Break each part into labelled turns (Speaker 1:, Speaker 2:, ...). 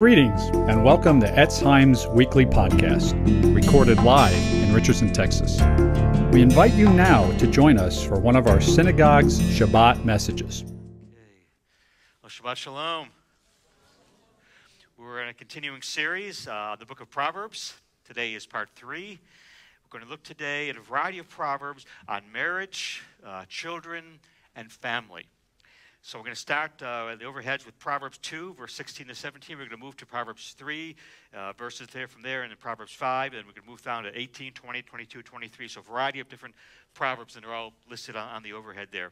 Speaker 1: Greetings and welcome to Etzheim's weekly podcast, recorded live in Richardson, Texas. We invite you now to join us for one of our synagogue's Shabbat messages.
Speaker 2: Well, Shabbat Shalom. We're in a continuing series, uh, the book of Proverbs. Today is part three. We're going to look today at a variety of proverbs on marriage, uh, children, and family. So we're going to start uh, the overheads with Proverbs 2, verse 16 to 17. We're going to move to Proverbs 3, uh, verses there from there, and then Proverbs 5, and we're going to move down to 18, 20, 22, 23. So a variety of different proverbs, and they're all listed on, on the overhead there.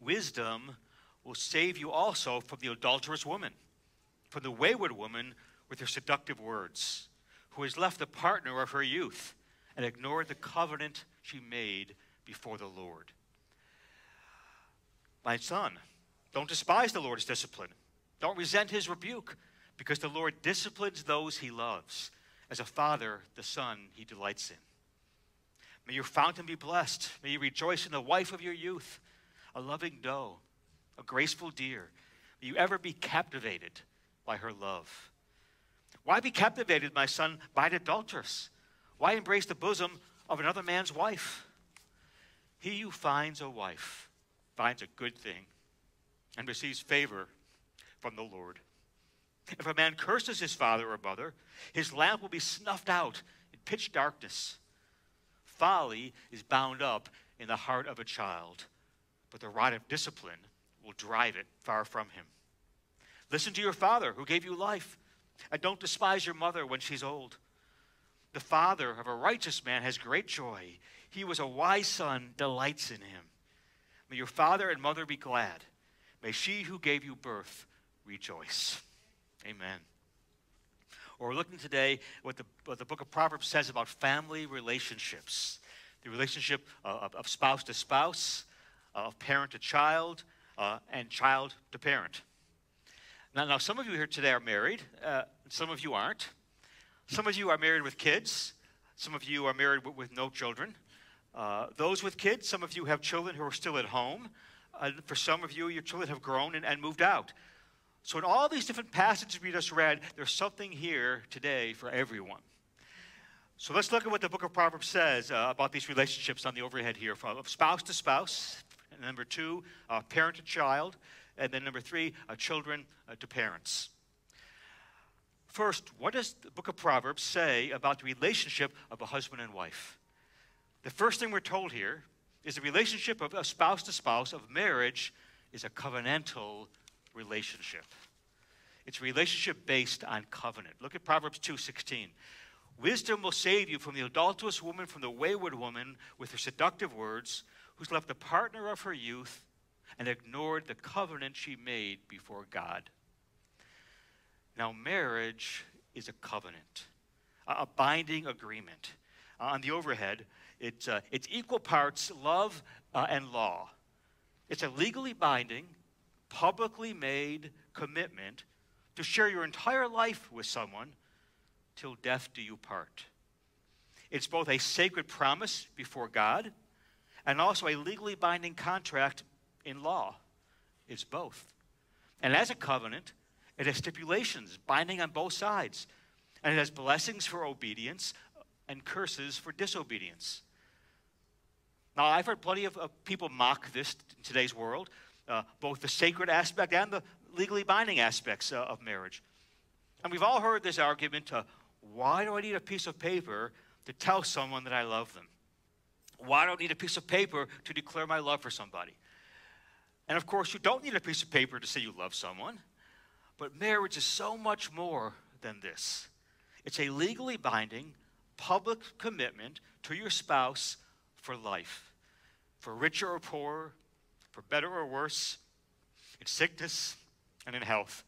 Speaker 2: Wisdom will save you also from the adulterous woman, from the wayward woman with her seductive words, who has left the partner of her youth and ignored the covenant she made before the Lord. My son, don't despise the Lord's discipline. Don't resent his rebuke, because the Lord disciplines those he loves. As a father, the son he delights in. May your fountain be blessed. May you rejoice in the wife of your youth, a loving doe, a graceful deer. May you ever be captivated by her love. Why be captivated, my son, by an adulteress? Why embrace the bosom of another man's wife? He who finds a wife finds a good thing and receives favor from the Lord. If a man curses his father or mother, his lamp will be snuffed out in pitch darkness. Folly is bound up in the heart of a child, but the rod of discipline will drive it far from him. Listen to your father who gave you life, and don't despise your mother when she's old. The father of a righteous man has great joy. He was a wise son, delights in him. May your father and mother be glad. May she who gave you birth rejoice. Amen. Or we're looking today what the, what the book of Proverbs says about family relationships the relationship of, of spouse to spouse, of parent to child, uh, and child to parent. Now, now, some of you here today are married, uh, some of you aren't. Some of you are married with kids, some of you are married with, with no children. Uh, those with kids, some of you have children who are still at home. Uh, for some of you, your children have grown and, and moved out. So, in all these different passages we just read, there's something here today for everyone. So, let's look at what the book of Proverbs says uh, about these relationships on the overhead here from spouse to spouse, number two, uh, parent to child, and then number three, uh, children uh, to parents. First, what does the book of Proverbs say about the relationship of a husband and wife? The first thing we're told here is the relationship of a spouse to spouse, of marriage, is a covenantal relationship. It's a relationship based on covenant. Look at Proverbs 2:16. Wisdom will save you from the adulterous woman, from the wayward woman with her seductive words, who's left the partner of her youth and ignored the covenant she made before God. Now, marriage is a covenant, a binding agreement. On the overhead, it's, uh, it's equal parts love uh, and law. It's a legally binding, publicly made commitment to share your entire life with someone till death do you part. It's both a sacred promise before God and also a legally binding contract in law. It's both. And as a covenant, it has stipulations binding on both sides. And it has blessings for obedience and curses for disobedience. Now, I've heard plenty of, of people mock this in today's world, uh, both the sacred aspect and the legally binding aspects uh, of marriage. And we've all heard this argument uh, why do I need a piece of paper to tell someone that I love them? Why do I need a piece of paper to declare my love for somebody? And of course, you don't need a piece of paper to say you love someone, but marriage is so much more than this. It's a legally binding, public commitment to your spouse for life, for richer or poorer, for better or worse, in sickness and in health,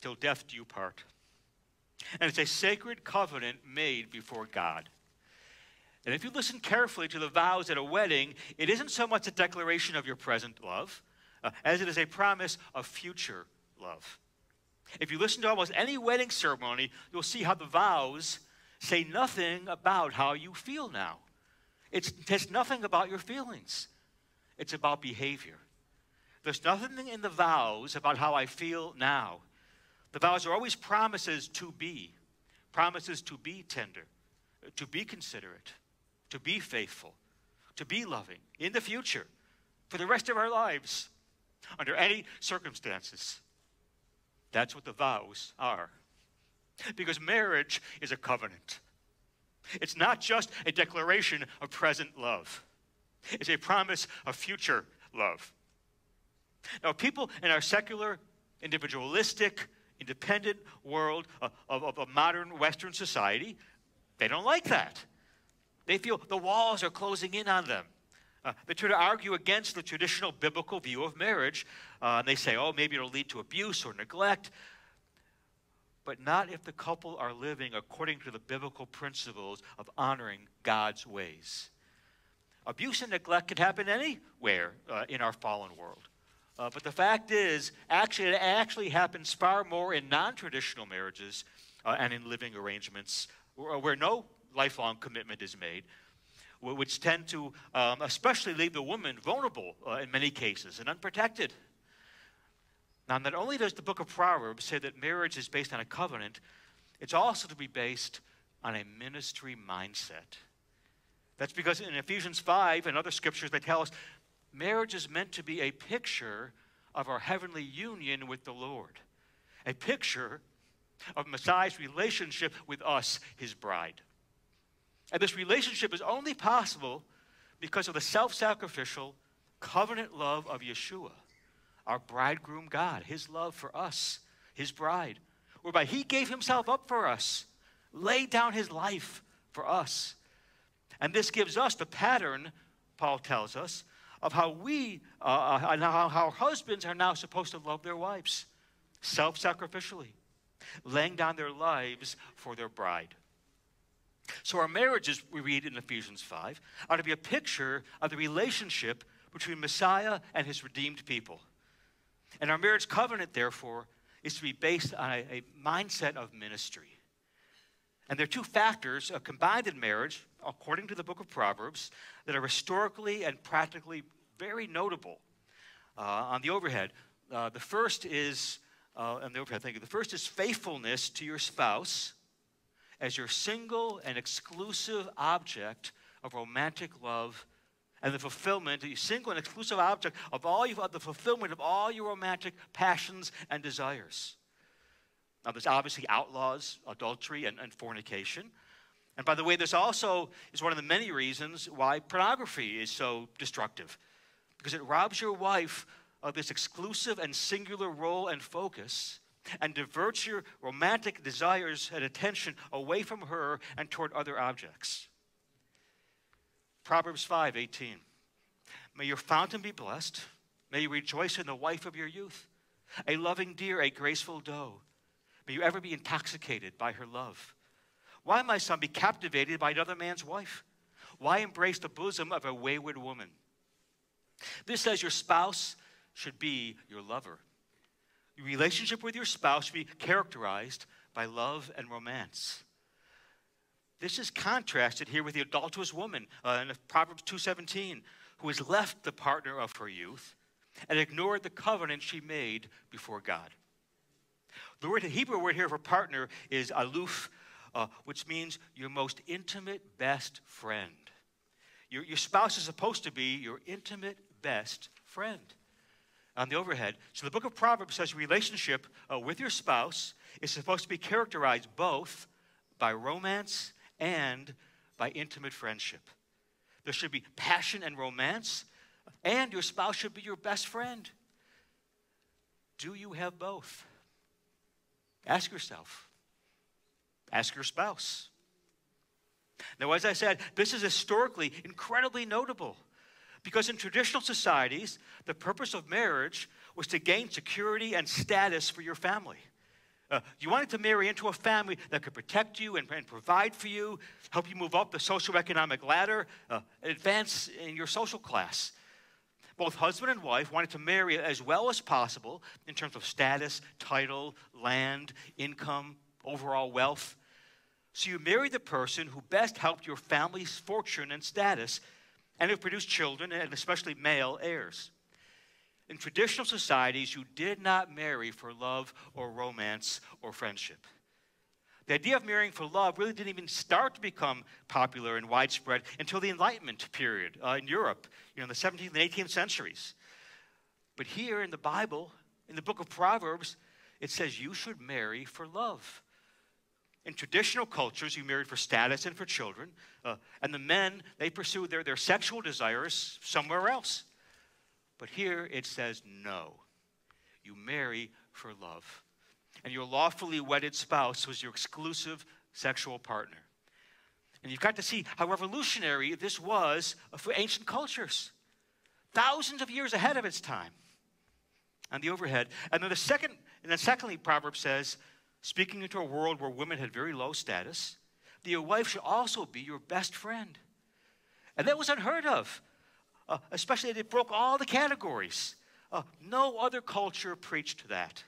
Speaker 2: till death do you part. And it's a sacred covenant made before God. And if you listen carefully to the vows at a wedding, it isn't so much a declaration of your present love uh, as it is a promise of future love. If you listen to almost any wedding ceremony, you'll see how the vows say nothing about how you feel now. It's, says nothing about your feelings, it's about behavior. There's nothing in the vows about how I feel now. The vows are always promises to be, promises to be tender, to be considerate, to be faithful, to be loving in the future for the rest of our lives under any circumstances. That's what the vows are. Because marriage is a covenant. It's not just a declaration of present love, it's a promise of future love. Now, people in our secular, individualistic, independent world of, of, a modern Western society, they don't like that. They feel the walls are closing in on them. Uh, they try to argue against the traditional biblical view of marriage. Uh, and they say, oh, maybe it'll lead to abuse or neglect. But not if the couple are living according to the biblical principles of honoring God's ways. Abuse and neglect can happen anywhere uh, in our fallen world. Uh, but the fact is, actually, it actually happens far more in non traditional marriages uh, and in living arrangements where, where no lifelong commitment is made which tend to um, especially leave the woman vulnerable uh, in many cases and unprotected. Now, not only does the book of Proverbs say that marriage is based on a covenant, it's also to be based on a ministry mindset. That's because in Ephesians 5 and other scriptures, they tell us marriage is meant to be a picture of our heavenly union with the Lord, a picture of Messiah's relationship with us, his bride. And this relationship is only possible because of the self sacrificial, covenant love of Yeshua, our bridegroom God, his love for us, his bride, whereby he gave himself up for us, laid down his life for us. And this gives us the pattern, Paul tells us, of how we, uh, uh how, how husbands are now supposed to love their wives self sacrificially, laying down their lives for their bride. So, our marriages, we read in Ephesians 5, are to be a picture of the relationship between Messiah and his redeemed people. And our marriage covenant, therefore, is to be based on a, a mindset of ministry. And there are two factors combined in marriage, according to the book of Proverbs, that are historically and practically very notable uh, on the overhead. Uh, the first is, uh, on the overhead, thank you. The first is faithfulness to your spouse as your single and exclusive object of romantic love and the fulfillment, the single and exclusive object of all you, of the fulfillment of all your romantic passions and desires. Now, there's obviously outlaws, adultery, and, and fornication. And by the way, this also is one of the many reasons why pornography is so destructive, because it robs your wife of this exclusive and singular role and focus and diverts your romantic desires and attention away from her and toward other objects. Proverbs 5 18. May your fountain be blessed. May you rejoice in the wife of your youth, a loving deer, a graceful doe. May you ever be intoxicated by her love. Why, my son, be captivated by another man's wife? Why embrace the bosom of a wayward woman? This says your spouse should be your lover. Your relationship with your spouse should be characterized by love and romance. This is contrasted here with the adulterous woman uh, in Proverbs 2:17, who has left the partner of her youth and ignored the covenant she made before God. The word, the Hebrew word here for partner is aluf, uh, which means your most intimate best friend. Your, your spouse is supposed to be your intimate best friend on the overhead. So the book of Proverbs says relationship uh, with your spouse is supposed to be characterized both by romance and by intimate friendship. There should be passion and romance, and your spouse should be your best friend. Do you have both? Ask yourself. Ask your spouse. Now, as I said, this is historically incredibly notable. Because in traditional societies, the purpose of marriage was to gain security and status for your family. Uh, you wanted to marry into a family that could protect you and, and provide for you, help you move up the socioeconomic ladder, uh, advance in your social class. Both husband and wife wanted to marry as well as possible in terms of status, title, land, income, overall wealth. So you married the person who best helped your family's fortune and status and who produced children, and especially male heirs. In traditional societies, you did not marry for love or romance or friendship. The idea of marrying for love really didn't even start to become popular and widespread until the Enlightenment period uh, in Europe, you know, in the 17th and 18th centuries. But here in the Bible, in the book of Proverbs, it says you should marry for love. In traditional cultures, you married for status and for children, uh, and the men, they pursued their, their sexual desires somewhere else. But here it says no. You marry for love. And your lawfully wedded spouse was your exclusive sexual partner. And you've got to see how revolutionary this was for ancient cultures, thousands of years ahead of its time. On the overhead. And then the second, and then secondly, Proverbs says, speaking into a world where women had very low status, that your wife should also be your best friend. And that was unheard of uh, especially it broke all the categories. Uh, no other culture preached that.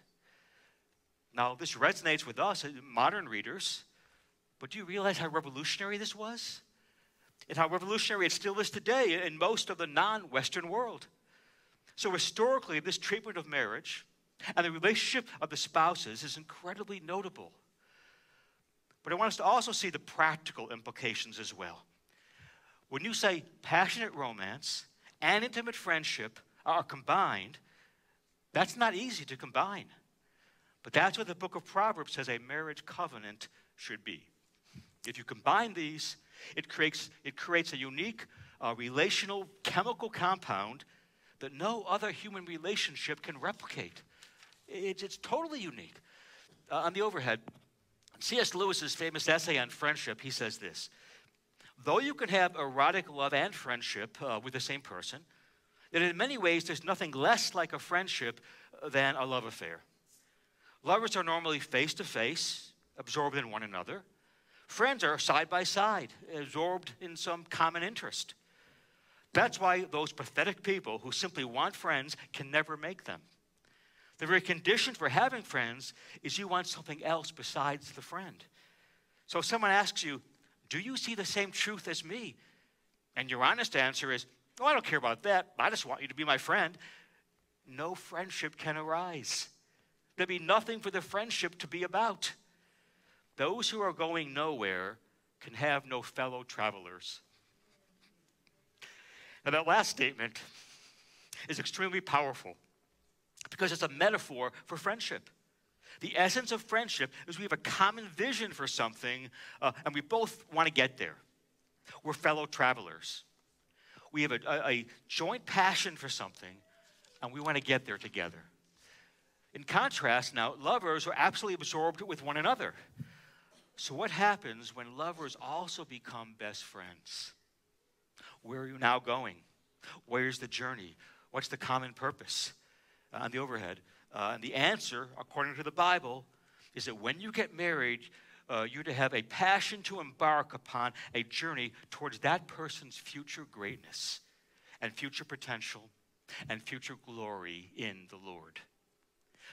Speaker 2: Now, this resonates with us, uh, modern readers, but do you realize how revolutionary this was? And how revolutionary it still is today in most of the non Western world. So, historically, this treatment of marriage and the relationship of the spouses is incredibly notable. But I want us to also see the practical implications as well. When you say passionate romance and intimate friendship are combined, that's not easy to combine. But that's what the book of Proverbs says a marriage covenant should be. If you combine these, it creates, it creates a unique uh, relational chemical compound that no other human relationship can replicate. It's, it's totally unique. Uh, on the overhead, C.S. Lewis's famous essay on friendship, he says this though you can have erotic love and friendship uh, with the same person, that in many ways there's nothing less like a friendship than a love affair. Lovers are normally face to face, absorbed in one another. Friends are side by side, absorbed in some common interest. That's why those pathetic people who simply want friends can never make them. The very condition for having friends is you want something else besides the friend. So if someone asks you, do you see the same truth as me? And your honest answer is, Oh, I don't care about that. I just want you to be my friend. No friendship can arise. There'd be nothing for the friendship to be about. Those who are going nowhere can have no fellow travelers. Now, that last statement is extremely powerful because it's a metaphor for friendship. The essence of friendship is we have a common vision for something, uh, and we both want to get there. We're fellow travelers. We have a, a, a joint passion for something, and we want to get there together. In contrast, now, lovers are absolutely absorbed with one another. So, what happens when lovers also become best friends? Where are you now going? Where's the journey? What's the common purpose? Uh, on the overhead, uh, and the answer, according to the Bible, is that when you get married, uh, you're to have a passion to embark upon a journey towards that person's future greatness and future potential and future glory in the Lord.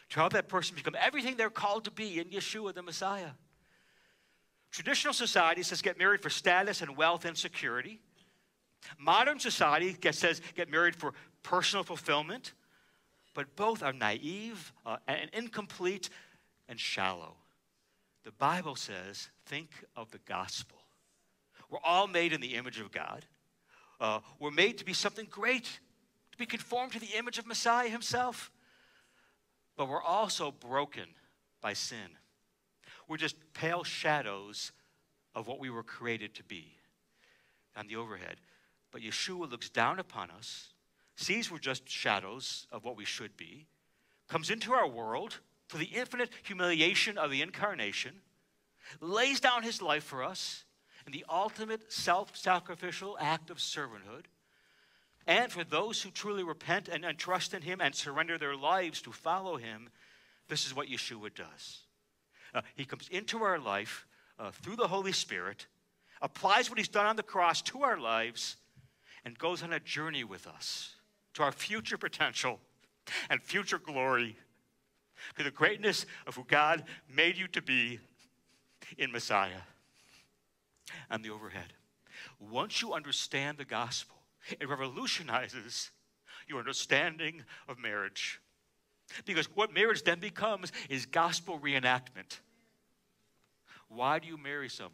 Speaker 2: To help that person become everything they're called to be in Yeshua the Messiah. Traditional society says get married for status and wealth and security. Modern society says get married for personal fulfillment but both are naive uh, and incomplete and shallow. The Bible says, think of the gospel. We're all made in the image of God. Uh, we're made to be something great, to be conformed to the image of Messiah himself. But we're also broken by sin. We're just pale shadows of what we were created to be on the overhead. But Yeshua looks down upon us sees we're just shadows of what we should be, comes into our world for the infinite humiliation of the incarnation, lays down his life for us in the ultimate self sacrificial act of servanthood. And for those who truly repent and, and, trust in him and surrender their lives to follow him, this is what Yeshua does. Uh, he comes into our life uh, through the Holy Spirit, applies what he's done on the cross to our lives, and goes on a journey with us to our future potential and future glory, to the greatness of who God made you to be in Messiah. And the overhead. Once you understand the gospel, it revolutionizes your understanding of marriage. Because what marriage then becomes is gospel reenactment. Why do you marry someone?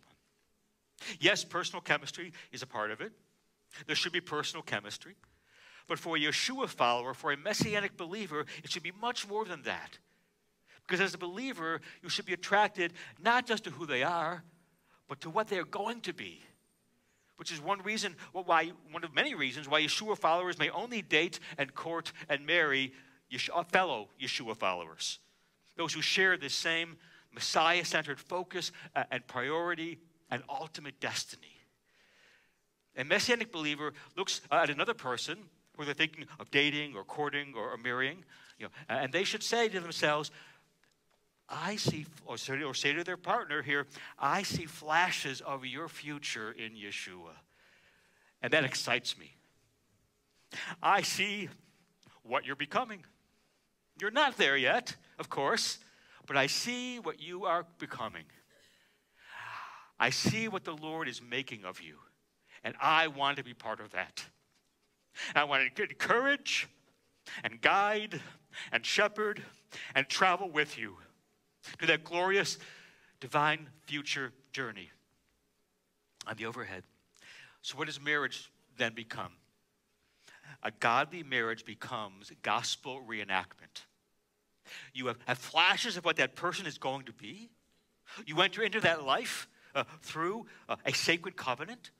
Speaker 2: Yes, personal chemistry is a part of it. There should be personal chemistry. But for a Yeshua follower, for a messianic believer, it should be much more than that. Because as a believer, you should be attracted not just to who they are, but to what they're going to be. Which is one reason, why, one of many reasons why Yeshua followers may only date and court and marry Yeshua, fellow Yeshua followers. Those who share the same Messiah centered focus uh, and priority and ultimate destiny. A messianic believer looks at another person who they're thinking of dating or courting or, or marrying, you know, and they should say to themselves, I see, or say, or say to their partner here, I see flashes of your future in Yeshua. And that excites me. I see what you're becoming. You're not there yet, of course, but I see what you are becoming. I see what the Lord is making of you, and I want to be part of that. I want to encourage and guide and shepherd and travel with you to that glorious divine future journey on the overhead. So, what does marriage then become? A godly marriage becomes gospel reenactment. You have, have flashes of what that person is going to be. You enter into that life uh, through uh, a sacred covenant.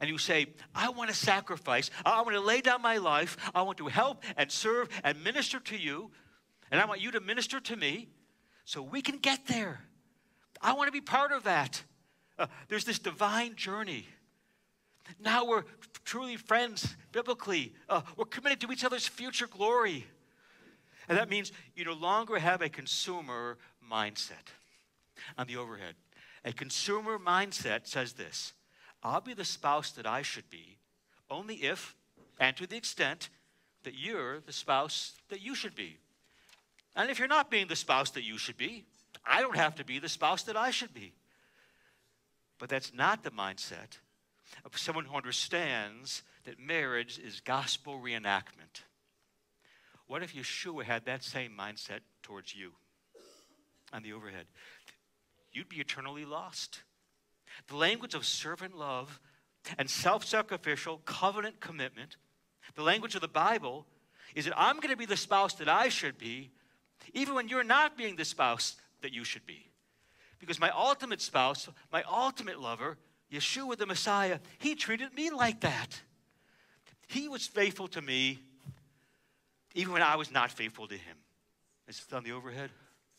Speaker 2: And you say, I want to sacrifice. I want to lay down my life. I want to help and serve and minister to you. And I want you to minister to me so we can get there. I want to be part of that. Uh, there's this divine journey. Now we're truly friends biblically. Uh, we're committed to each other's future glory. And that means you no longer have a consumer mindset on the overhead. A consumer mindset says this I'll be the spouse that I should be only if and to the extent that you're the spouse that you should be. And if you're not being the spouse that you should be, I don't have to be the spouse that I should be. But that's not the mindset of someone who understands that marriage is gospel reenactment. What if Yeshua had that same mindset towards you on the overhead? You'd be eternally lost. The language of servant love and self sacrificial covenant commitment, the language of the Bible, is that I'm going to be the spouse that I should be even when you're not being the spouse that you should be. Because my ultimate spouse, my ultimate lover, Yeshua the Messiah, he treated me like that. He was faithful to me even when I was not faithful to him. Is it on the overhead?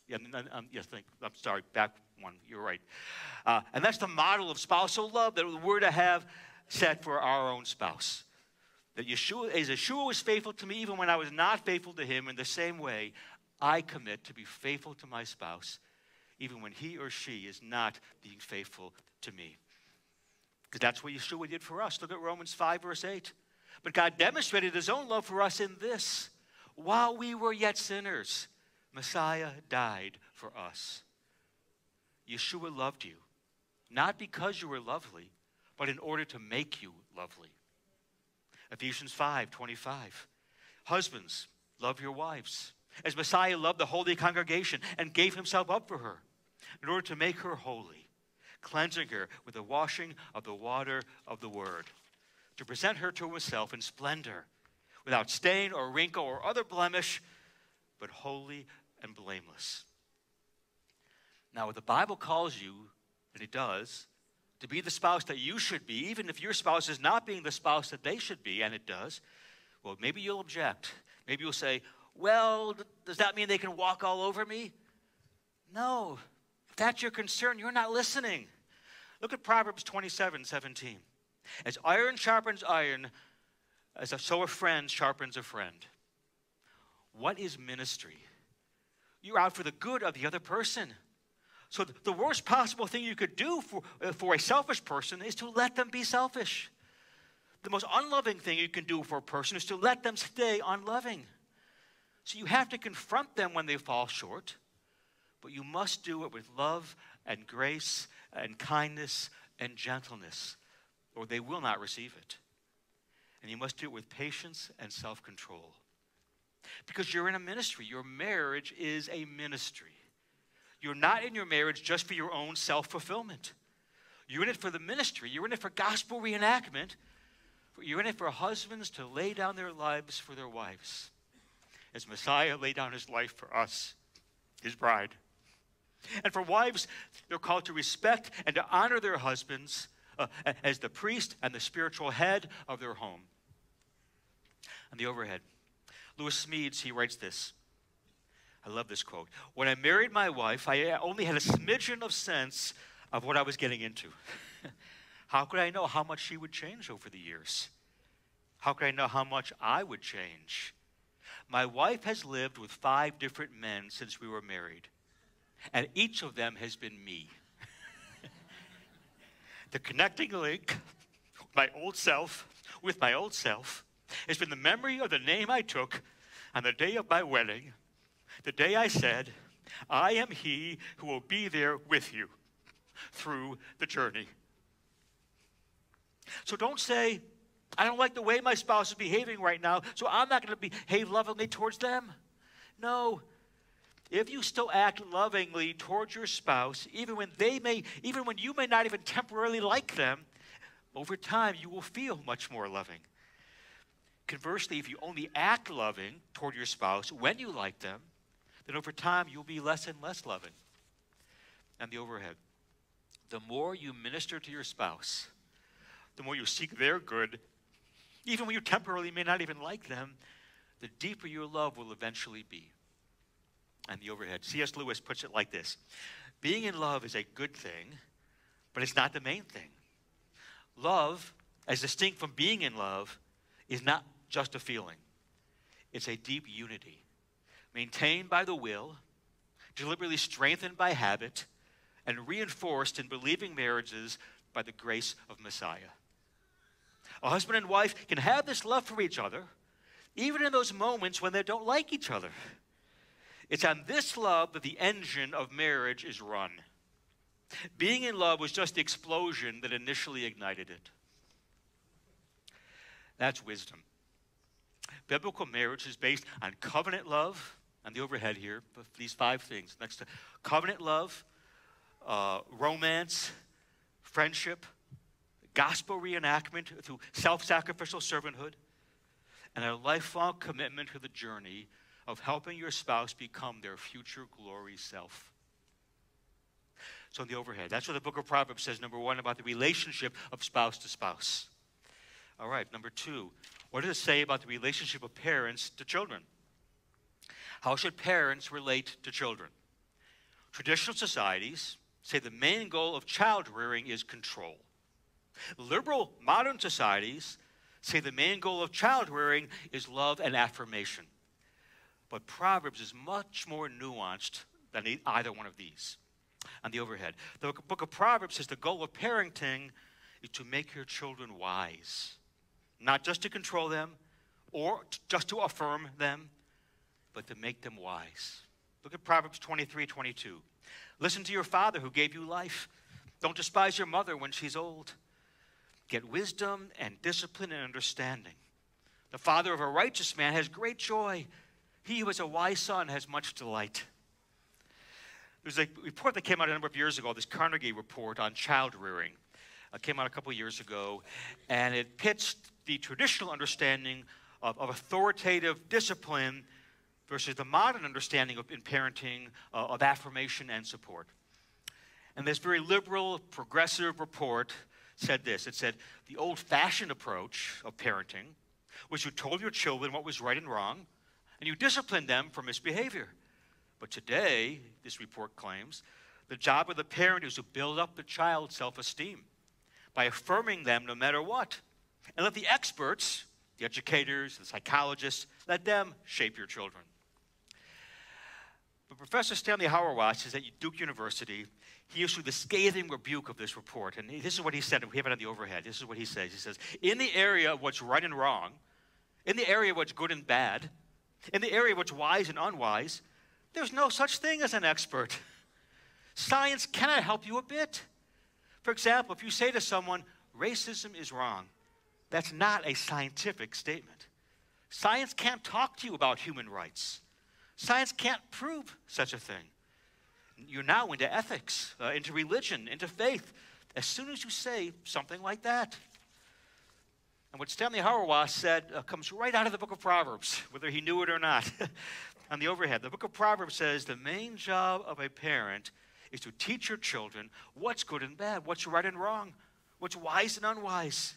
Speaker 2: Yeah, um, yes, thank, I'm sorry, back one, you're right. Uh, and that's the model of spousal love that we're to have set for our own spouse. That Yeshua, as Yeshua was faithful to me even when I was not faithful to him, in the same way, I commit to be faithful to my spouse, even when he or she is not being faithful to me. Because that's what Yeshua did for us. Look at Romans 5, verse 8. But God demonstrated his own love for us in this while we were yet sinners, Messiah died for us. Yeshua loved you, not because you were lovely, but in order to make you lovely. Ephesians 5 25. Husbands, love your wives as Messiah loved the holy congregation and gave himself up for her in order to make her holy, cleansing her with the washing of the water of the word, to present her to himself in splendor, without stain or wrinkle or other blemish, but holy and blameless. Now, what the Bible calls you, and it does, to be the spouse that you should be, even if your spouse is not being the spouse that they should be, and it does, well, maybe you'll object. Maybe you'll say, well, does that mean they can walk all over me? No. If that's your concern, you're not listening. Look at Proverbs 27 17. As iron sharpens iron, as a, so a friend sharpens a friend. What is ministry? You're out for the good of the other person. So, the worst possible thing you could do for, uh, for a selfish person is to let them be selfish. The most unloving thing you can do for a person is to let them stay unloving. So you have to confront them when they fall short, but you must do it with love and grace and kindness and gentleness, or they will not receive it. And you must do it with patience and self control. Because you're in a ministry. Your marriage is a ministry. You're not in your marriage just for your own self fulfillment. You're in it for the ministry. You're in it for gospel reenactment. You're in it for husbands to lay down their lives for their wives. As Messiah laid down his life for us, his bride. And for wives, they're called to respect and to honor their husbands uh, as the priest and the spiritual head of their home. On the overhead, Lewis Smedes, he writes this. I love this quote. When I married my wife, I only had a smidgen of sense of what I was getting into. how could I know how much she would change over the years? How could I know how much I would change? My wife has lived with five different men since we were married, and each of them has been me. the connecting link, my old self, with my old self, has been the memory of the name I took on the day of my wedding, the day I said, I am he who will be there with you through the journey. So don't say, I don't like the way my spouse is behaving right now, so I'm not going to behave lovingly towards them. No. If you still act lovingly towards your spouse, even when they may, even when you may not even temporarily like them, over time you will feel much more loving. Conversely, if you only act loving toward your spouse when you like them, then over time you'll be less and less loving. And the overhead. The more you minister to your spouse, the more you seek their good even when you temporarily may not even like them, the deeper your love will eventually be. And the overhead. C.S. Lewis puts it like this Being in love is a good thing, but it's not the main thing. Love, as distinct from being in love, is not just a feeling, it's a deep unity, maintained by the will, deliberately strengthened by habit, and reinforced in believing marriages by the grace of Messiah. A husband and wife can have this love for each other, even in those moments when they don't like each other. It's on this love that the engine of marriage is run. Being in love was just the explosion that initially ignited it. That's wisdom. Biblical marriage is based on covenant love, on the overhead here, these five things. Next to covenant love, uh, romance, friendship, gospel reenactment through self sacrificial servanthood, and a lifelong commitment to the journey of helping your spouse become their future glory self. So, in the overhead, that's what the book of Proverbs says, number one, about the relationship of spouse to spouse. All right, number two, what does it say about the relationship of parents to children? How should parents relate to children? Traditional societies say the main goal of child rearing is control. Liberal modern societies say the main goal of child rearing is love and affirmation. But Proverbs is much more nuanced than either one of these. On the overhead, the book of Proverbs says the goal of parenting is to make your children wise, not just to control them or just to affirm them, but to make them wise. Look at Proverbs 23 22. Listen to your father who gave you life. Don't despise your mother when she's old. Get wisdom and discipline and understanding. The father of a righteous man has great joy. He who is a wise son has much delight. There's a report that came out a number of years ago, this Carnegie report on child rearing. It came out a couple of years ago, and it pitched the traditional understanding of, of authoritative discipline versus the modern understanding of, in parenting uh, of affirmation and support. And this very liberal, progressive report said this it said, the old fashioned approach of parenting was you told your children what was right and wrong, and you disciplined them for misbehavior. But today, this report claims, the job of the parent is to build up the child's self esteem by affirming them no matter what. And let the experts, the educators, the psychologists, let them shape your children. But Professor Stanley Hauerwas is at Duke University he issued the scathing rebuke of this report. And this is what he said, we have it on the overhead. This is what he says. He says, In the area of what's right and wrong, in the area of what's good and bad, in the area of what's wise and unwise, there's no such thing as an expert. Science cannot help you a bit. For example, if you say to someone, racism is wrong, That's not a scientific statement. Science can't talk to you about human rights. Science can't prove such a thing. You're now into ethics, uh, into religion, into faith, as soon as you say something like that. And what Stanley Hauerwas said uh, comes right out of the book of Proverbs, whether he knew it or not. On the overhead, the book of Proverbs says the main job of a parent is to teach your children what's good and bad, what's right and wrong, what's wise and unwise.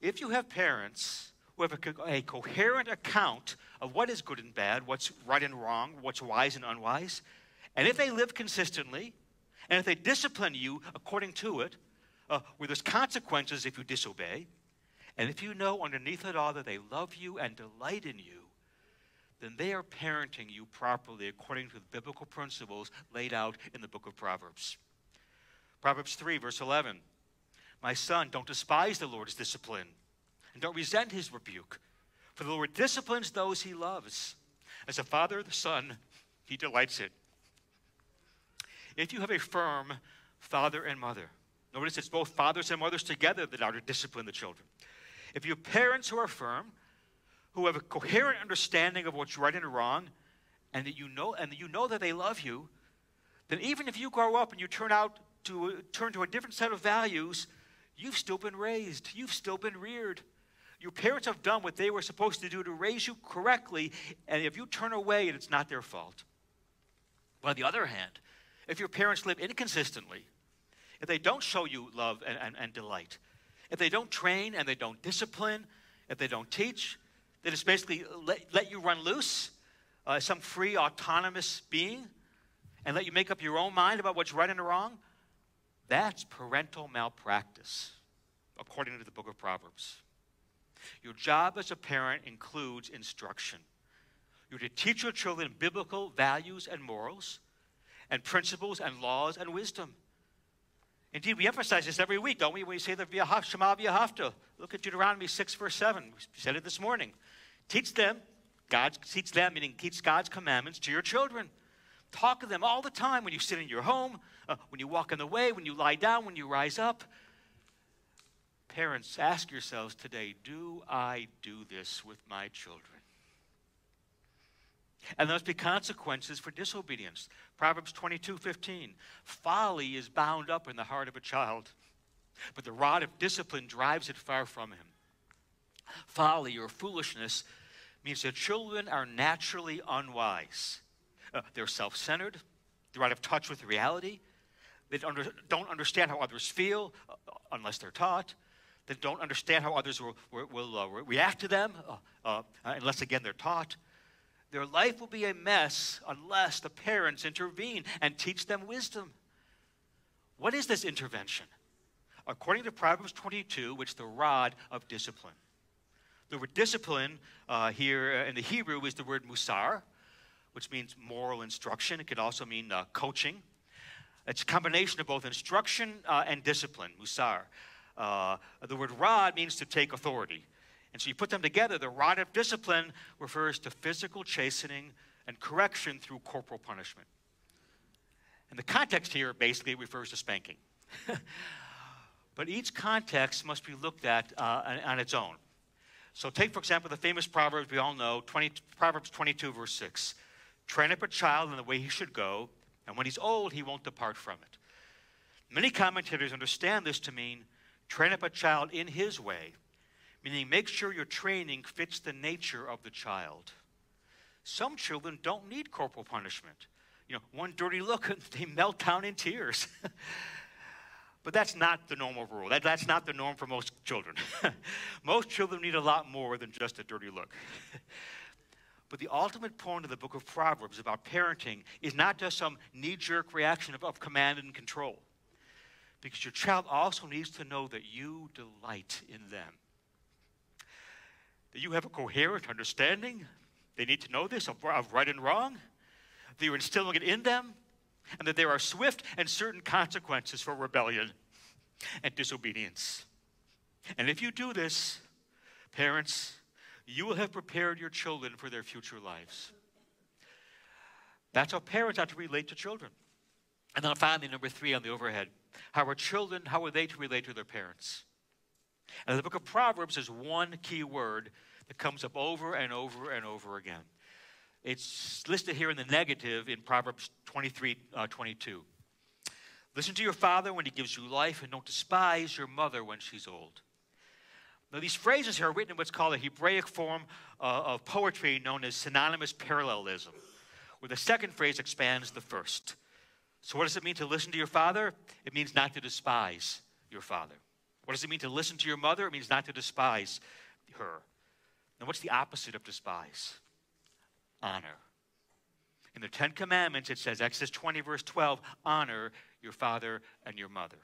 Speaker 2: If you have parents who have a, a coherent account of what is good and bad, what's right and wrong, what's wise and unwise, and if they live consistently, and if they discipline you according to it, uh, where there's consequences if you disobey, and if you know underneath it all that they love you and delight in you, then they are parenting you properly according to the biblical principles laid out in the book of Proverbs. Proverbs 3, verse 11 My son, don't despise the Lord's discipline, and don't resent his rebuke, for the Lord disciplines those he loves. As a father, the son, he delights in. If you have a firm father and mother, notice it's both fathers and mothers together that are to discipline the children. If you have parents who are firm, who have a coherent understanding of what's right and wrong, and that you know and that you know that they love you, then even if you grow up and you turn out to turn to a different set of values, you've still been raised, you've still been reared. Your parents have done what they were supposed to do to raise you correctly, and if you turn away, it's not their fault. But on the other hand, if your parents live inconsistently, if they don't show you love and, and, and delight, if they don't train and they don't discipline, if they don't teach, they just basically let, let you run loose uh, some free autonomous being and let you make up your own mind about what's right and wrong, that's parental malpractice, according to the book of Proverbs. Your job as a parent includes instruction. You're to teach your children biblical values and morals, and principles and laws and wisdom. Indeed, we emphasize this every week, don't we? When we say the Shema V'ahavta. Look at Deuteronomy 6, verse 7. We said it this morning. Teach them, God teach them, meaning teach God's commandments to your children. Talk to them all the time when you sit in your home, uh, when you walk in the way, when you lie down, when you rise up. Parents, ask yourselves today do I do this with my children? And there must be consequences for disobedience. Proverbs 22 15. Folly is bound up in the heart of a child, but the rod of discipline drives it far from him. Folly or foolishness means that children are naturally unwise. Uh, they're self centered, they're out of touch with reality, they don't, under, don't understand how others feel uh, unless they're taught. They don't understand how others will, will, uh, react to them uh, uh, unless, again, they're taught. Their life will be a mess unless the parents intervene and teach them wisdom. What is this intervention? According to Proverbs 22, which the rod of discipline. The word discipline uh, here in the Hebrew is the word musar, which means moral instruction. It could also mean uh, coaching. It's a combination of both instruction uh, and discipline, musar. Uh, the word rod means to take authority. And so you put them together. The rod of discipline refers to physical chastening and correction through corporal punishment. And the context here basically refers to spanking. but each context must be looked at uh, on, its own. So take, for example, the famous Proverbs we all know, 20, Proverbs 22, verse 6. Train up a child in the way he should go, and when he's old, he won't depart from it. Many commentators understand this to mean train up a child in his way, meaning make sure your training fits the nature of the child. Some children don't need corporal punishment. You know, one dirty look, and they melt down in tears. But that's not the normal rule. That, that's not the norm for most children. most children need a lot more than just a dirty look. but the ultimate point of the book of Proverbs about parenting is not just some knee jerk reaction of, of command and control. Because your child also needs to know that you delight in them. That you have a coherent understanding. They need to know this of, of right and wrong. That you're instilling it in them and that there are swift and certain consequences for rebellion and disobedience. And if you do this, parents, you will have prepared your children for their future lives. That's how parents are to relate to children. And then finally, number three on the overhead how are children, how are they to relate to their parents? And the book of Proverbs is one key word that comes up over and over and over again. It's listed here in the negative in Proverbs 23 uh, 22. Listen to your father when he gives you life, and don't despise your mother when she's old. Now, these phrases here are written in what's called a Hebraic form uh, of poetry known as synonymous parallelism, where the second phrase expands the first. So, what does it mean to listen to your father? It means not to despise your father. What does it mean to listen to your mother? It means not to despise her. Now, what's the opposite of despise? Honor. In the Ten Commandments, it says, Exodus 20, verse 12, honor your father and your mother.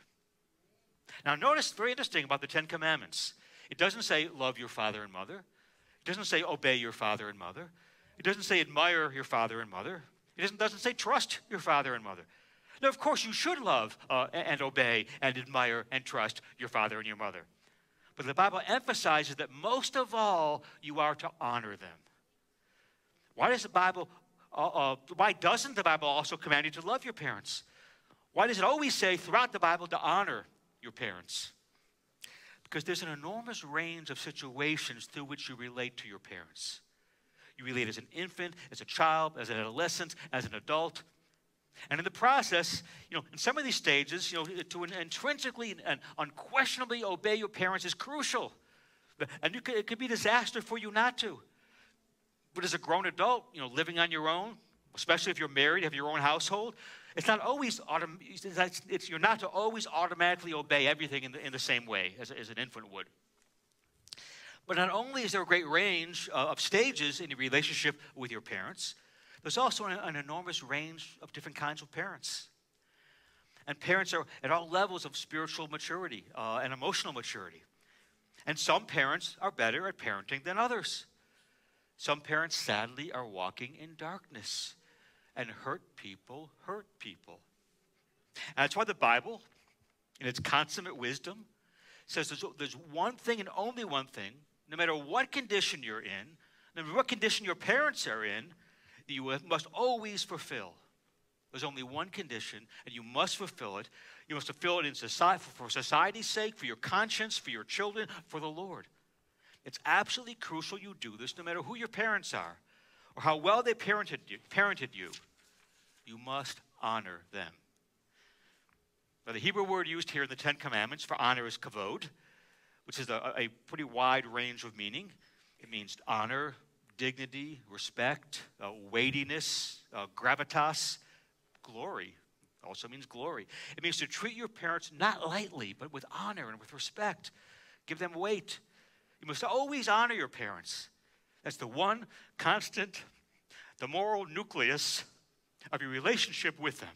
Speaker 2: Now, notice very interesting about the Ten Commandments. It doesn't say love your father and mother. It doesn't say obey your father and mother. It doesn't say admire your father and mother. It doesn't, doesn't say trust your father and mother. Now, of course, you should love uh, and obey and admire and trust your father and your mother. But the Bible emphasizes that most of all, you are to honor them. Why does the Bible, uh, uh, why doesn't the Bible also command you to love your parents? Why does it always say throughout the Bible to honor your parents? Because there's an enormous range of situations through which you relate to your parents. You relate as an infant, as a child, as an adolescent, as an adult. And in the process, you know, in some of these stages, you know, to intrinsically and unquestionably obey your parents is crucial. And could, it could be disaster for you not to. But as a grown adult, you know, living on your own, especially if you're married, have your own household, it's not always autom- it's, it's, you're not to always automatically obey everything in the, in the same way as, as an infant would. But not only is there a great range uh, of stages in your relationship with your parents, there's also an, an enormous range of different kinds of parents. And parents are at all levels of spiritual maturity uh, and emotional maturity. And some parents are better at parenting than others. Some parents, sadly, are walking in darkness and hurt people hurt people. And that's why the Bible, in its consummate wisdom, says there's, there's one thing and only one thing, no matter what condition you're in, no matter what condition your parents are in, you must always fulfill. There's only one condition, and you must fulfill it. You must fulfill it in society, for society's sake, for your conscience, for your children, for the Lord. It's absolutely crucial you do this no matter who your parents are or how well they parented you. Parented you. You must honor them. Now, the Hebrew word used here in the Ten Commandments for honor is kavod, which is a, a pretty wide range of meaning. It means honor, dignity, respect, uh, weightiness, uh, gravitas, glory. Also means glory. It means to treat your parents not lightly, but with honor and with respect. Give them weight. You must always honor your parents. That's the one constant, the moral nucleus of your relationship with them.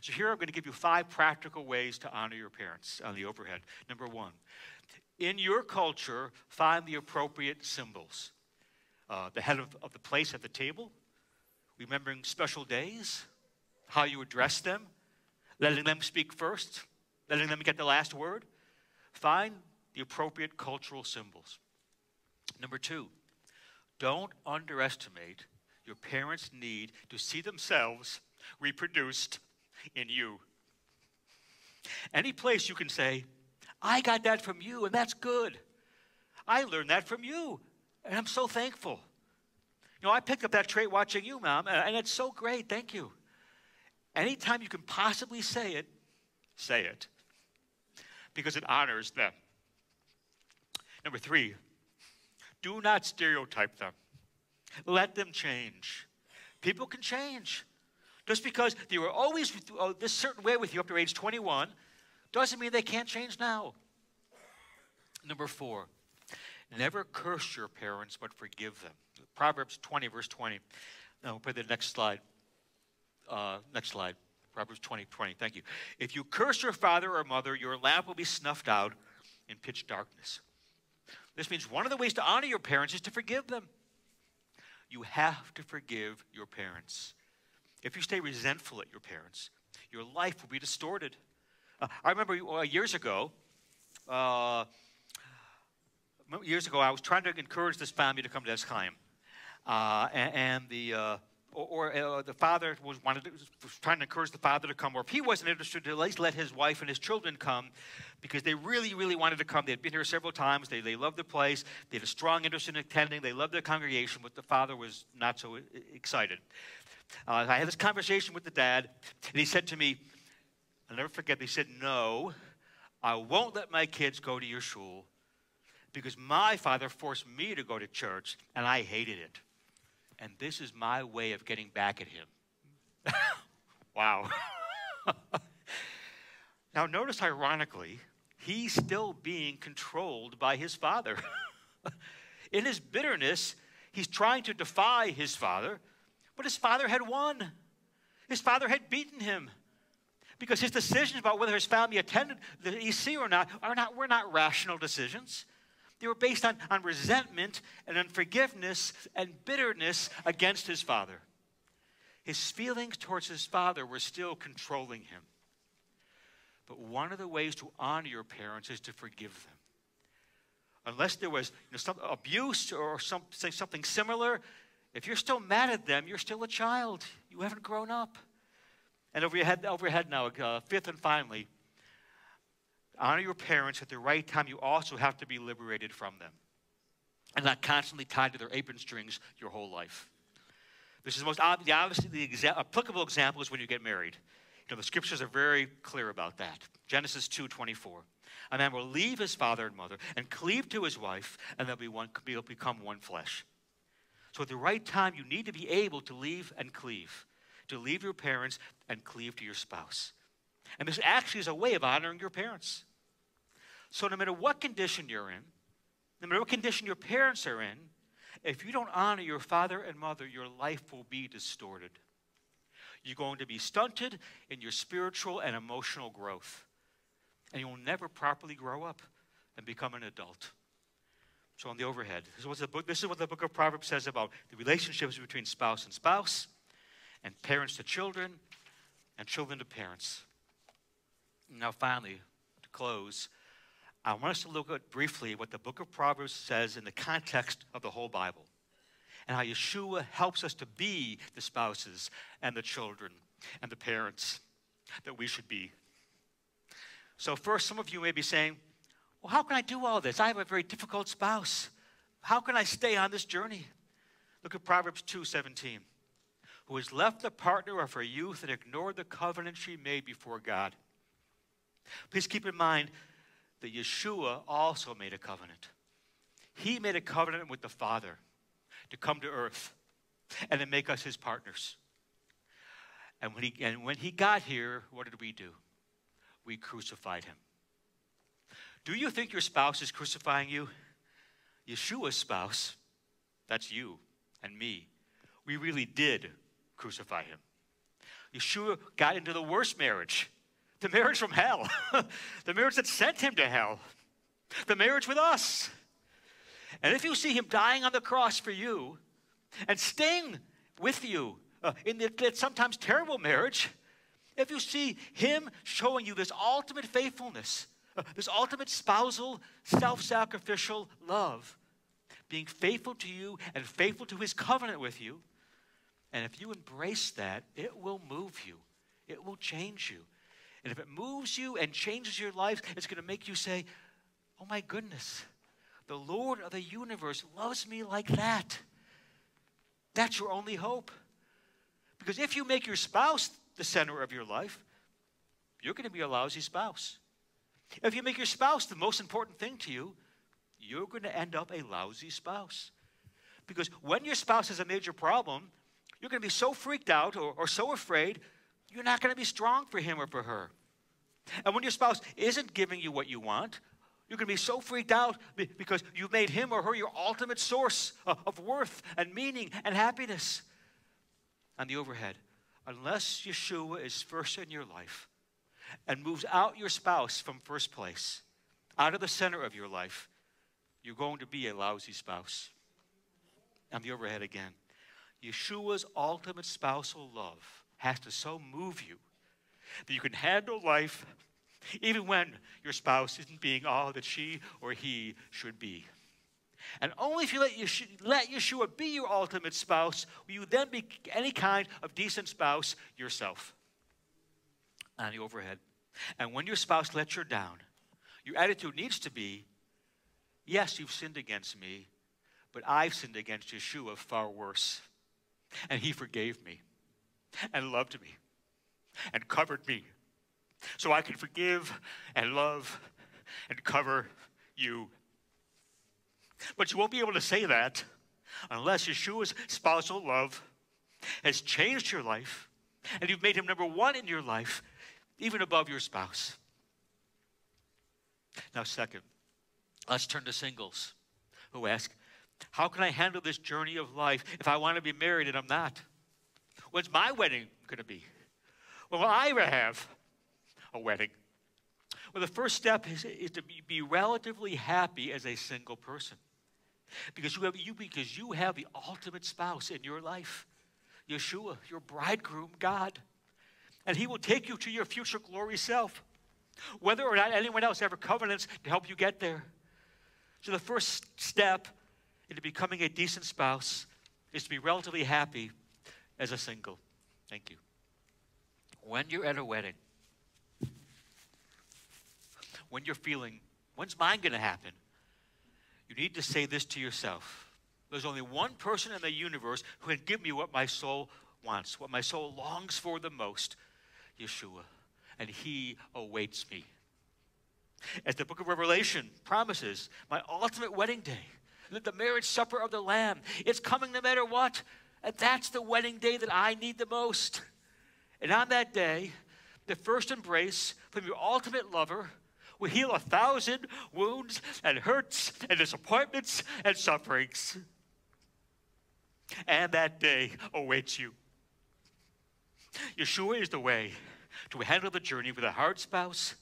Speaker 2: So, here I'm going to give you five practical ways to honor your parents on the overhead. Number one, in your culture, find the appropriate symbols uh, the head of, of the place at the table, remembering special days, how you address them, letting them speak first, letting them get the last word. Find the appropriate cultural symbols. Number two, don't underestimate your parents' need to see themselves reproduced in you. Any place you can say, I got that from you, and that's good. I learned that from you, and I'm so thankful. You know, I picked up that trait watching you, Mom, and it's so great. Thank you. Anytime you can possibly say it, say it because it honors them. Number three, do not stereotype them. Let them change. People can change. Just because they were always uh, this certain way with you up to age 21 doesn't mean they can't change now. Number four, Never curse your parents, but forgive them. Proverbs 20, verse 20. Now, we'll put the next slide. Uh, next slide. Proverbs 20, 20. Thank you. If you curse your father or mother, your lamp will be snuffed out in pitch darkness. This means one of the ways to honor your parents is to forgive them. You have to forgive your parents. If you stay resentful at your parents, your life will be distorted. Uh, I remember uh, years ago, uh, years ago, I was trying to encourage this family to come to Etz Chaim. Uh, and, and, the, uh, or, or uh, the father was, wanted to, was trying to encourage the father to come, or if he wasn't interested, to at least let his wife and his children come because they really, really wanted to come. They had been here several times. They, they loved the place. They had a strong interest in attending. They loved their congregation, but the father was not so excited. Uh, I had this conversation with the dad, and he said to me, I'll never forget, he said, No, I won't let my kids go to your shul because my father forced me to go to church, and I hated it and this is my way of getting back at him. wow. now, notice ironically, he's still being controlled by his father. In his bitterness, he's trying to defy his father, but his father had won. His father had beaten him. Because his decisions about whether his family attended the EC or not are not were not rational decisions. They were based on, on resentment and unforgiveness and bitterness against his father. His feelings towards his father were still controlling him. But one of the ways to honor your parents is to forgive them. Unless there was you know, some abuse or some, something similar, if you're still mad at them, you're still a child. You haven't grown up. And over your head, over your head now, uh, fifth and finally, honor your parents at the right time, you also have to be liberated from them and not constantly tied to their apron strings your whole life. This is the most obvious, obviously the exa- applicable example is when you get married. You know, the scriptures are very clear about that. Genesis 2:24. A man will leave his father and mother and cleave to his wife, and they'll be one, they'll become one flesh. So at the right time, you need to be able to leave and cleave, to leave your parents and cleave to your spouse. And this actually is a way of honoring your parents. So, no matter what condition you're in, no matter what condition your parents are in, if you don't honor your father and mother, your life will be distorted. You're going to be stunted in your spiritual and emotional growth. And you will never properly grow up and become an adult. So, on the overhead, this is, the book, this is what the book of Proverbs says about the relationships between spouse and spouse, and parents to children, and children to parents. Now, finally, to close, I want us to look at briefly what the book of Proverbs says in the context of the whole Bible and how Yeshua helps us to be the spouses and the children and the parents that we should be. So, first, some of you may be saying, Well, how can I do all this? I have a very difficult spouse. How can I stay on this journey? Look at Proverbs 2 17. Who has left the partner of her youth and ignored the covenant she made before God. Please keep in mind that Yeshua also made a covenant. He made a covenant with the Father to come to earth and to make us his partners. And when he, and when he got here, what did we do? We crucified him. Do you think your spouse is crucifying you? Yeshua's spouse, that's you and me, we really did crucify him. Yeshua got into the worst marriage the marriage from hell, the marriage that sent him to hell, the marriage with us. And if you see him dying on the cross for you and staying with you uh, in that sometimes terrible marriage, if you see him showing you this ultimate faithfulness, uh, this ultimate spousal, self sacrificial love, being faithful to you and faithful to his covenant with you, and if you embrace that, it will move you, it will change you. And if it moves you and changes your life, it's going to make you say, Oh my goodness, the Lord of the universe loves me like that. That's your only hope. Because if you make your spouse the center of your life, you're going to be a lousy spouse. If you make your spouse the most important thing to you, you're going to end up a lousy spouse. Because when your spouse has a major problem, you're going to be so freaked out or, or so afraid you're not going to be strong for him or for her. And when your spouse isn't giving you what you want, you're going to be so freaked out because you've made him or her your ultimate source of worth and meaning and happiness. On the overhead, unless Yeshua is first in your life and moves out your spouse from first place, out of the center of your life, you're going to be a lousy spouse. On the overhead again, Yeshua's ultimate spousal love has to so move you that you can handle life even when your spouse isn't being all that she or he should be. And only if you let, Yeshua, let Yeshua be your ultimate spouse will you then be any kind of decent spouse yourself. On the overhead. And when your spouse lets you down, your attitude needs to be yes, you've sinned against me, but I've sinned against Yeshua far worse. And he forgave me and loved me and covered me so I can forgive and love and cover you. But you won't be able to say that unless Yeshua's spousal love has changed your life and you've made him number one in your life, even above your spouse. Now, second, let's turn to singles who ask, How can I handle this journey of life if I want to be married and I'm not? When's my wedding going to be? When will I ever have a wedding? Well, the first step is, is to be, be relatively happy as a single person. Because you, have, you, because you have the ultimate spouse in your life, Yeshua, your bridegroom, God. And he will take you to your future glory self, whether or not anyone else ever covenants to help you get there. So the first step into becoming a decent spouse is to be relatively happy as a single. Thank you. When you're at a wedding, when you're feeling, when's mine going to happen? You need to say this to yourself. There's only one person in the universe who can give me what my soul wants, what my soul longs for the most Yeshua. And he awaits me. As the book of Revelation promises, my ultimate wedding day, the marriage supper of the Lamb, it's coming no matter what. And that's the wedding day that I need the most. And on that day, the first embrace from your ultimate lover will heal a thousand wounds and hurts and disappointments and sufferings. And that day awaits you. Yeshua is the way to handle the journey with a hard spouse.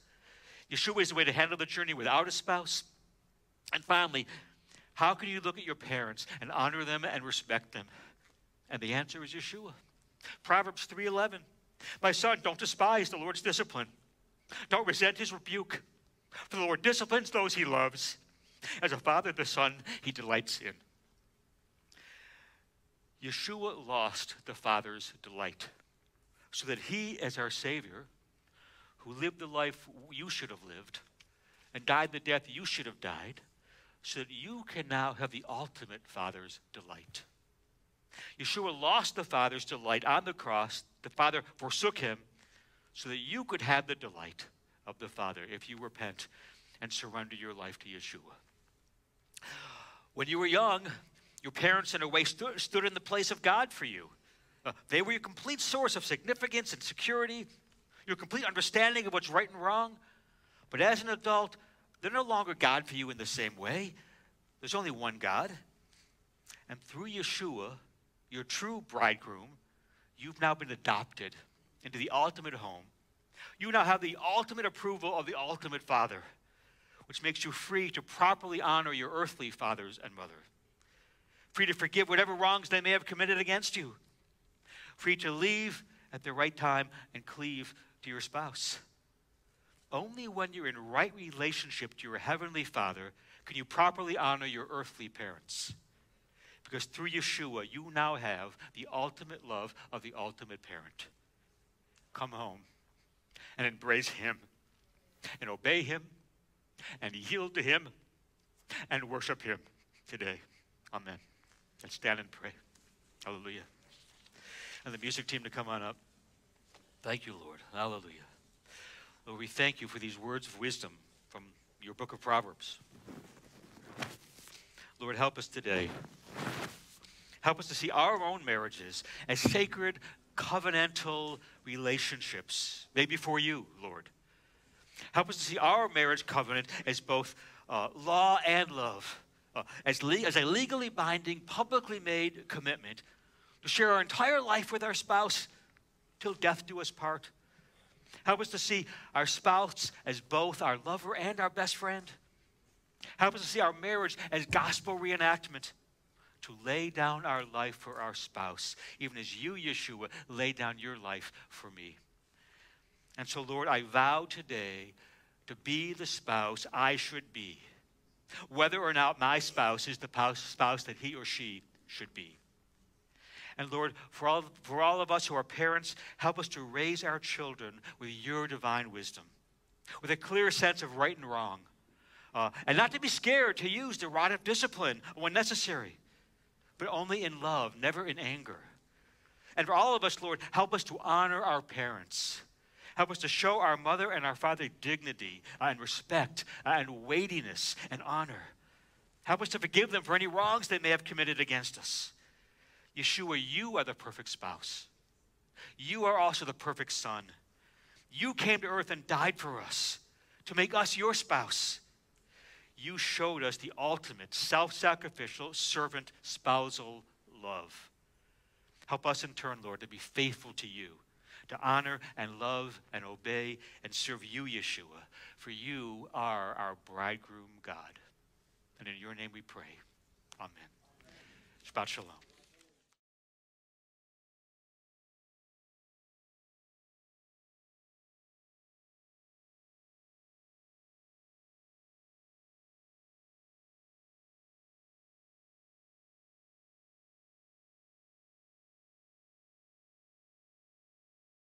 Speaker 2: Yeshua is the way to handle the journey without a spouse. And finally, how can you look at your parents and honor them and respect them? And the answer is Yeshua. Proverbs 3:11. My son, don't despise the Lord's discipline. Don't resent his rebuke. For the Lord disciplines those he loves. As a father, the son he delights in. Yeshua lost the Father's delight so that he, as our Savior, who lived the life you should have lived and died the death you should have died, so that you can now have the ultimate Father's delight. Yeshua lost the Father's delight on the cross. The Father forsook him so that you could have the delight of the Father if you repent and surrender your life to Yeshua. When you were young, your parents, in a way, stood, stood in the place of God for you. Uh, they were your complete source of significance and security, your complete understanding of what's right and wrong. But as an adult, they're no longer God for you in the same way. There's only one God. And through Yeshua, your true bridegroom, you've now been adopted into the ultimate home you now have the ultimate approval of the ultimate Father, which makes you free to properly honor your earthly fathers and mother, free to forgive whatever wrongs they may have committed against you, free to leave at the right time and cleave to your spouse. Only when you're in right relationship to your heavenly Father can you properly honor your earthly parents. Because through Yeshua, you now have the ultimate love of the ultimate parent. Come home and embrace Him and obey Him and yield to Him and worship Him today. Amen. Let's stand and pray. Hallelujah. And the music team to come on up. Thank you, Lord. Hallelujah. Lord, we thank you for these words of wisdom from your book of Proverbs. Lord, help us today. Help us to see our own marriages as sacred, covenantal relationships, maybe for you, Lord. Help us to see our marriage covenant as both uh, law and love, uh, as, le- as a legally binding, publicly made commitment to share our entire life with our spouse till death do us part. Help us to see our spouse as both our lover and our best friend. Help us to see our marriage as gospel reenactment to lay down our life for our spouse, even as you, Yeshua, lay down your life for me. And so, Lord, I vow today to be the spouse I should be, whether or not my spouse is the spouse that he or she should be. And Lord, for all, for all of us who are parents, help us to raise our children with your divine wisdom, with a clear sense of right and wrong, uh, and not to be scared to use the rod of discipline when necessary, but only in love, never in anger. And for all of us, Lord, help us to honor our parents. Help us to show our mother and our father dignity and respect and weightiness and honor. Help us to forgive them for any wrongs they may have committed against us. Yeshua, you are the perfect spouse. You are also the perfect son. You came to earth and died for us to make us your spouse. You showed us the ultimate self sacrificial, servant, spousal love. Help us in turn, Lord, to be faithful to you, to honor and love and obey and serve you, Yeshua, for you are our bridegroom God. And in your name we pray. Amen. Shabbat Shalom.